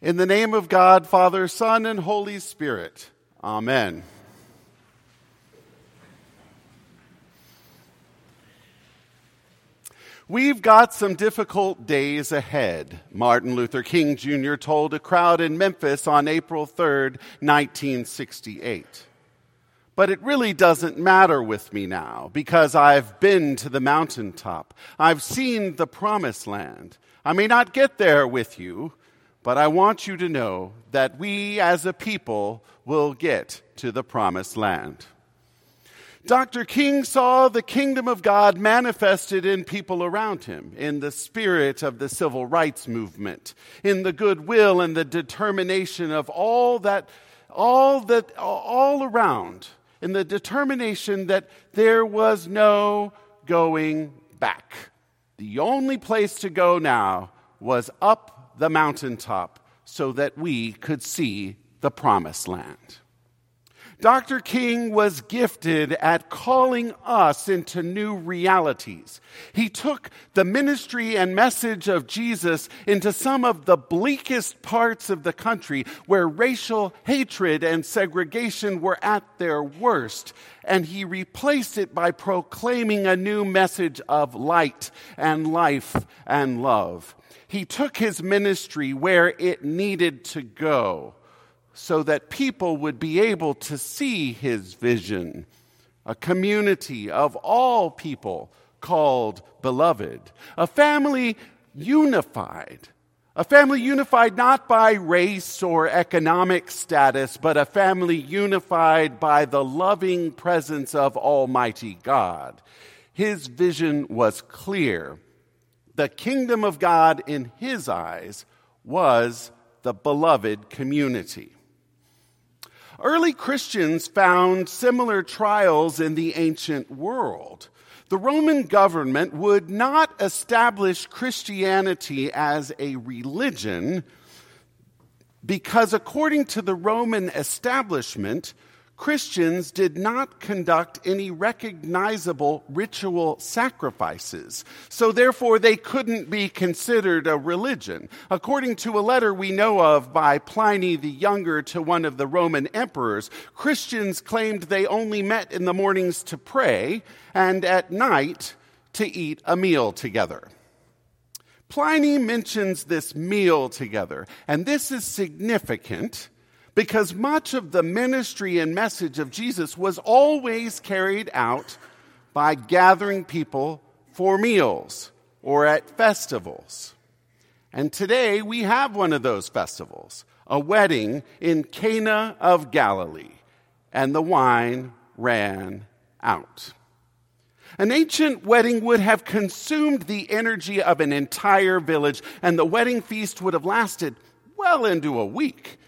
In the name of God, Father, Son, and Holy Spirit. Amen. We've got some difficult days ahead, Martin Luther King Jr. told a crowd in Memphis on April 3rd, 1968. But it really doesn't matter with me now because I've been to the mountaintop. I've seen the promised land. I may not get there with you, but I want you to know that we as a people will get to the promised land. Dr. King saw the kingdom of God manifested in people around him, in the spirit of the civil rights movement, in the goodwill and the determination of all that, all that, all around in the determination that there was no going back. The only place to go now was up the mountaintop so that we could see the promised land. Dr. King was gifted at calling us into new realities. He took the ministry and message of Jesus into some of the bleakest parts of the country where racial hatred and segregation were at their worst, and he replaced it by proclaiming a new message of light and life and love. He took his ministry where it needed to go so that people would be able to see his vision a community of all people called beloved, a family unified. A family unified not by race or economic status, but a family unified by the loving presence of Almighty God. His vision was clear. The kingdom of God in his eyes was the beloved community. Early Christians found similar trials in the ancient world. The Roman government would not establish Christianity as a religion because, according to the Roman establishment, Christians did not conduct any recognizable ritual sacrifices. So therefore, they couldn't be considered a religion. According to a letter we know of by Pliny the Younger to one of the Roman emperors, Christians claimed they only met in the mornings to pray and at night to eat a meal together. Pliny mentions this meal together, and this is significant because much of the ministry and message of Jesus was always carried out by gathering people for meals or at festivals. And today we have one of those festivals, a wedding in Cana of Galilee, and the wine ran out. An ancient wedding would have consumed the energy of an entire village, and the wedding feast would have lasted well into a week.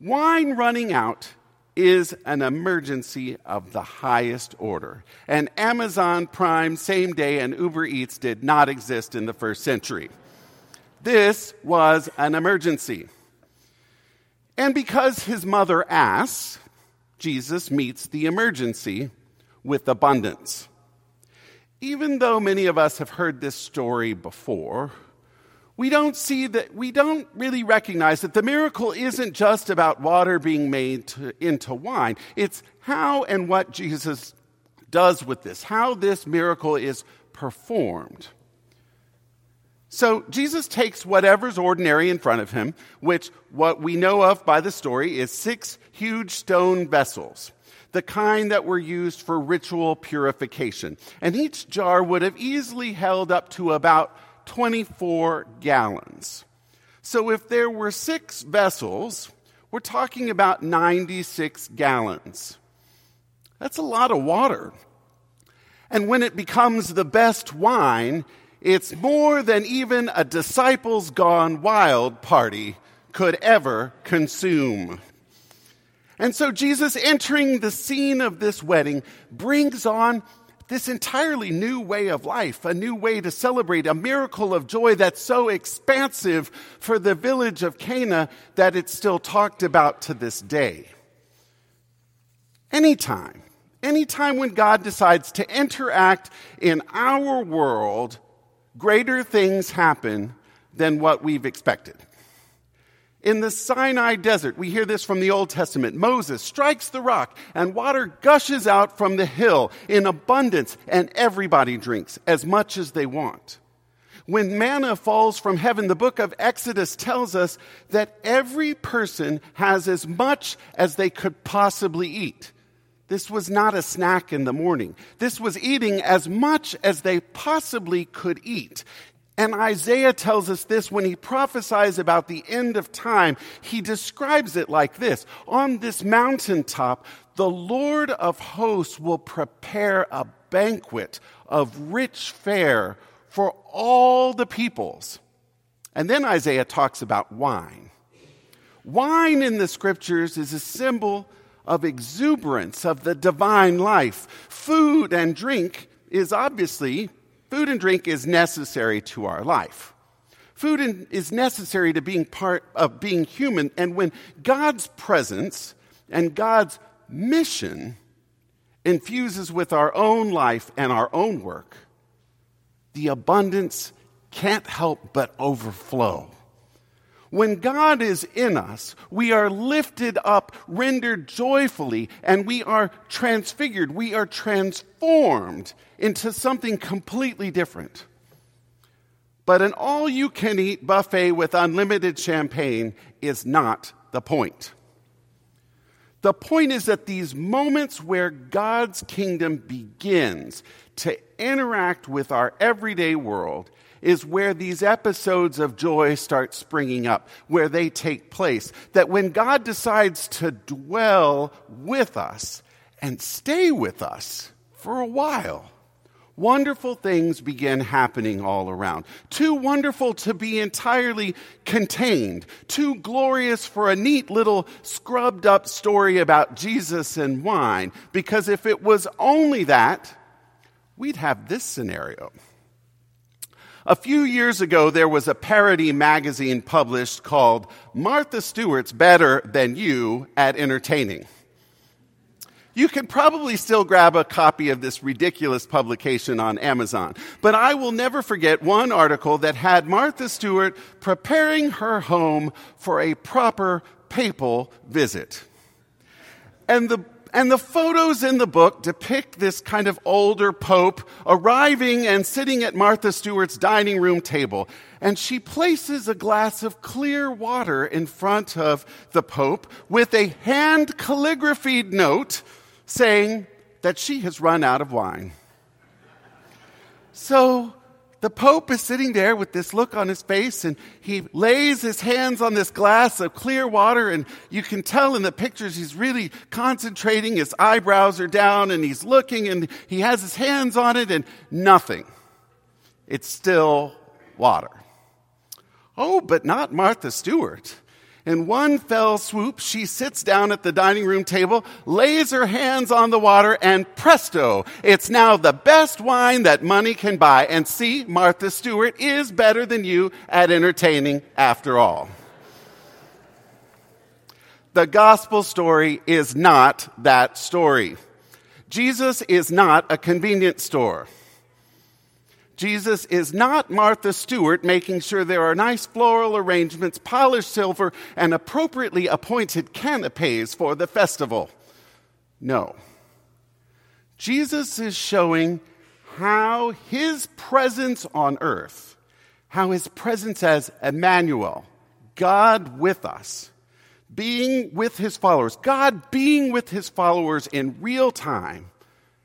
Wine running out is an emergency of the highest order. And Amazon Prime, same day, and Uber Eats did not exist in the first century. This was an emergency. And because his mother asks, Jesus meets the emergency with abundance. Even though many of us have heard this story before, we don't see that, we don't really recognize that the miracle isn't just about water being made to, into wine. It's how and what Jesus does with this, how this miracle is performed. So Jesus takes whatever's ordinary in front of him, which what we know of by the story is six huge stone vessels, the kind that were used for ritual purification. And each jar would have easily held up to about 24 gallons. So if there were six vessels, we're talking about 96 gallons. That's a lot of water. And when it becomes the best wine, it's more than even a disciples gone wild party could ever consume. And so Jesus entering the scene of this wedding brings on this entirely new way of life, a new way to celebrate, a miracle of joy that's so expansive for the village of Cana that it's still talked about to this day. Anytime, anytime when God decides to interact in our world, greater things happen than what we've expected. In the Sinai desert, we hear this from the Old Testament. Moses strikes the rock and water gushes out from the hill in abundance and everybody drinks as much as they want. When manna falls from heaven, the book of Exodus tells us that every person has as much as they could possibly eat. This was not a snack in the morning. This was eating as much as they possibly could eat. And Isaiah tells us this when he prophesies about the end of time. He describes it like this On this mountaintop, the Lord of hosts will prepare a banquet of rich fare for all the peoples. And then Isaiah talks about wine. Wine in the scriptures is a symbol of exuberance, of the divine life. Food and drink is obviously Food and drink is necessary to our life. Food is necessary to being part of being human. And when God's presence and God's mission infuses with our own life and our own work, the abundance can't help but overflow. When God is in us, we are lifted up, rendered joyfully, and we are transfigured. We are transformed into something completely different. But an all you can eat buffet with unlimited champagne is not the point. The point is that these moments where God's kingdom begins to interact with our everyday world is where these episodes of joy start springing up, where they take place. That when God decides to dwell with us and stay with us for a while, wonderful things begin happening all around. Too wonderful to be entirely contained. Too glorious for a neat little scrubbed up story about Jesus and wine. Because if it was only that, we'd have this scenario. A few years ago, there was a parody magazine published called Martha Stewart's Better Than You at Entertaining. You can probably still grab a copy of this ridiculous publication on Amazon. But I will never forget one article that had Martha Stewart preparing her home for a proper papal visit. And the and the photos in the book depict this kind of older pope arriving and sitting at Martha Stewart's dining room table. And she places a glass of clear water in front of the pope with a hand calligraphied note saying that she has run out of wine. So the Pope is sitting there with this look on his face, and he lays his hands on this glass of clear water, and you can tell in the pictures he's really concentrating. His eyebrows are down, and he's looking, and he has his hands on it, and nothing. It's still water. Oh, but not Martha Stewart. In one fell swoop, she sits down at the dining room table, lays her hands on the water, and presto, it's now the best wine that money can buy. And see, Martha Stewart is better than you at entertaining after all. The gospel story is not that story. Jesus is not a convenience store. Jesus is not Martha Stewart making sure there are nice floral arrangements, polished silver, and appropriately appointed canapes for the festival. No. Jesus is showing how his presence on earth, how his presence as Emmanuel, God with us, being with his followers, God being with his followers in real time,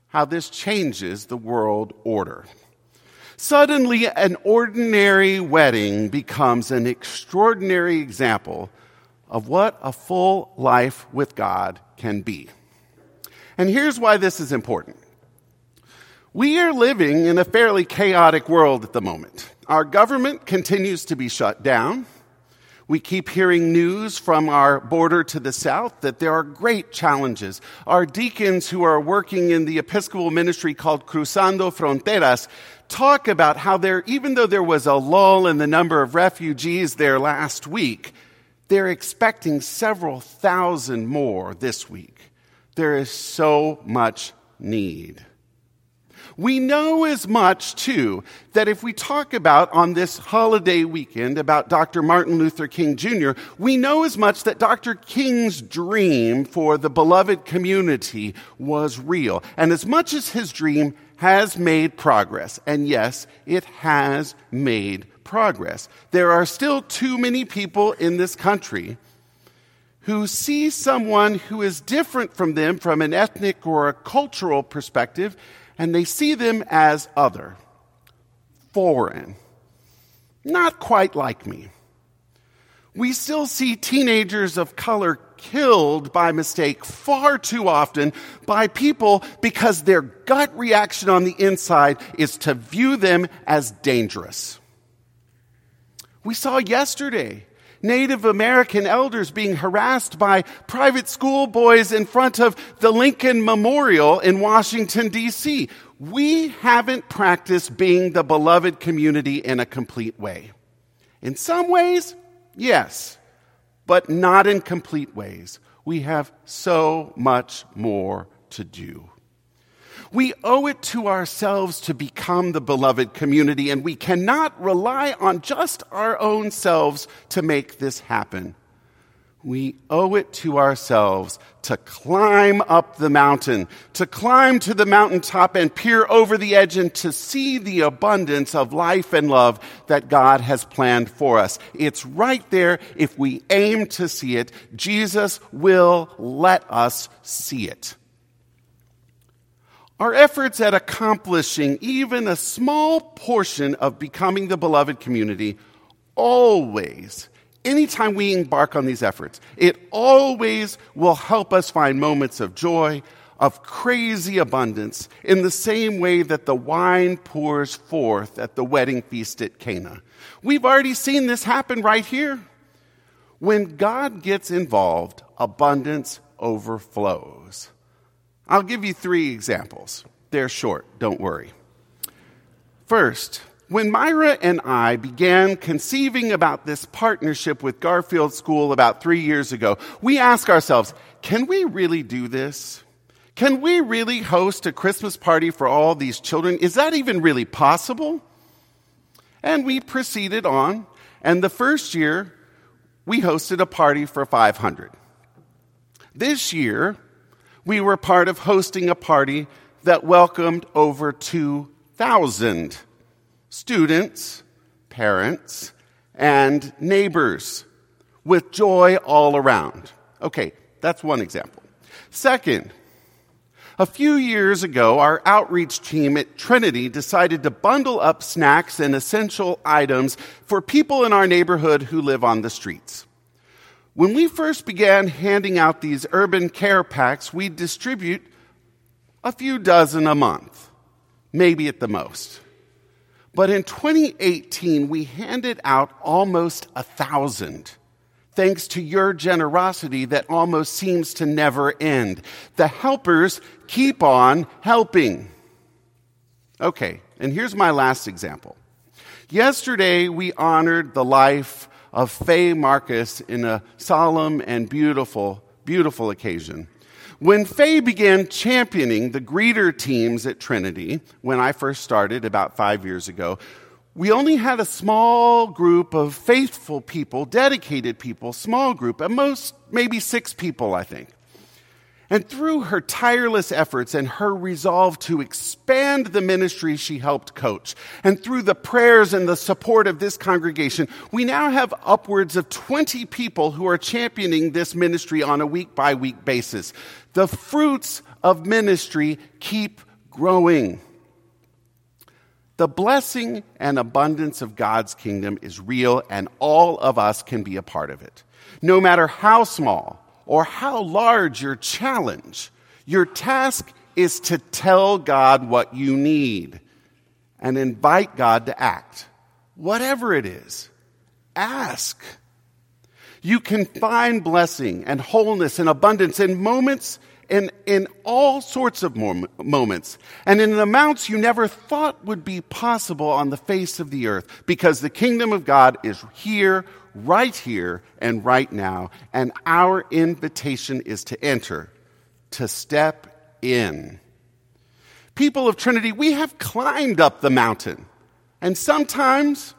how this changes the world order. Suddenly, an ordinary wedding becomes an extraordinary example of what a full life with God can be. And here's why this is important. We are living in a fairly chaotic world at the moment. Our government continues to be shut down. We keep hearing news from our border to the south that there are great challenges. Our deacons who are working in the Episcopal ministry called Cruzando Fronteras talk about how there, even though there was a lull in the number of refugees there last week, they're expecting several thousand more this week. There is so much need. We know as much, too, that if we talk about on this holiday weekend about Dr. Martin Luther King Jr., we know as much that Dr. King's dream for the beloved community was real. And as much as his dream has made progress, and yes, it has made progress, there are still too many people in this country who see someone who is different from them from an ethnic or a cultural perspective and they see them as other, foreign, not quite like me. We still see teenagers of color killed by mistake far too often by people because their gut reaction on the inside is to view them as dangerous. We saw yesterday Native American elders being harassed by private school boys in front of the Lincoln Memorial in Washington, D.C. We haven't practiced being the beloved community in a complete way. In some ways, yes, but not in complete ways. We have so much more to do. We owe it to ourselves to become the beloved community, and we cannot rely on just our own selves to make this happen. We owe it to ourselves to climb up the mountain, to climb to the mountaintop and peer over the edge and to see the abundance of life and love that God has planned for us. It's right there if we aim to see it. Jesus will let us see it. Our efforts at accomplishing even a small portion of becoming the beloved community always, anytime we embark on these efforts, it always will help us find moments of joy, of crazy abundance, in the same way that the wine pours forth at the wedding feast at Cana. We've already seen this happen right here. When God gets involved, abundance overflows. I'll give you three examples. They're short, don't worry. First, when Myra and I began conceiving about this partnership with Garfield School about three years ago, we asked ourselves, can we really do this? Can we really host a Christmas party for all these children? Is that even really possible? And we proceeded on, and the first year, we hosted a party for 500. This year, we were part of hosting a party that welcomed over 2,000 students, parents, and neighbors with joy all around. Okay, that's one example. Second, a few years ago, our outreach team at Trinity decided to bundle up snacks and essential items for people in our neighborhood who live on the streets. When we first began handing out these urban care packs, we distribute a few dozen a month, maybe at the most. But in 2018, we handed out almost a thousand, thanks to your generosity that almost seems to never end. The helpers keep on helping. Okay, and here's my last example. Yesterday, we honored the life of Faye Marcus in a solemn and beautiful, beautiful occasion. When Faye began championing the greeter teams at Trinity, when I first started about five years ago, we only had a small group of faithful people, dedicated people, small group, at most maybe six people, I think. And through her tireless efforts and her resolve to expand the ministry she helped coach, and through the prayers and the support of this congregation, we now have upwards of 20 people who are championing this ministry on a week by week basis. The fruits of ministry keep growing. The blessing and abundance of God's kingdom is real, and all of us can be a part of it. No matter how small, or how large your challenge, your task is to tell God what you need and invite God to act. Whatever it is, ask. You can find blessing and wholeness and abundance in moments, in, in all sorts of moments, and in amounts you never thought would be possible on the face of the earth, because the kingdom of God is here right here and right now. And our invitation is to enter, to step in. People of Trinity, we have climbed up the mountain. And sometimes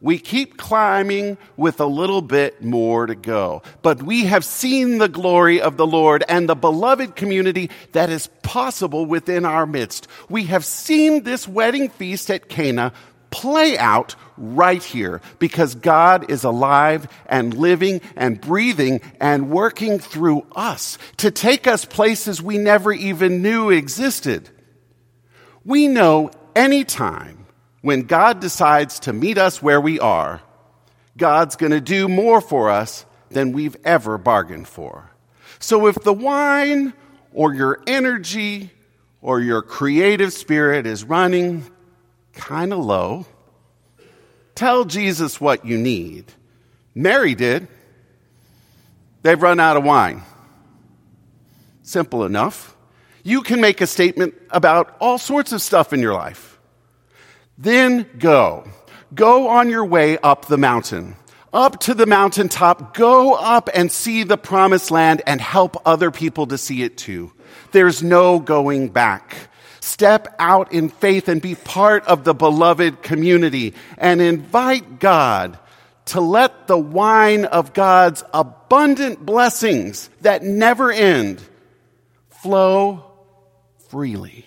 we keep climbing with a little bit more to go. But we have seen the glory of the Lord and the beloved community that is possible within our midst. We have seen this wedding feast at Cana play out right here because God is alive and living and breathing and working through us to take us places we never even knew existed. We know anytime when God decides to meet us where we are, God's going to do more for us than we've ever bargained for. So if the wine or your energy or your creative spirit is running kind of low, tell Jesus what you need. Mary did. They've run out of wine. Simple enough. You can make a statement about all sorts of stuff in your life. Then go. Go on your way up the mountain. Up to the mountaintop. Go up and see the promised land and help other people to see it too. There's no going back. Step out in faith and be part of the beloved community and invite God to let the wine of God's abundant blessings that never end flow freely.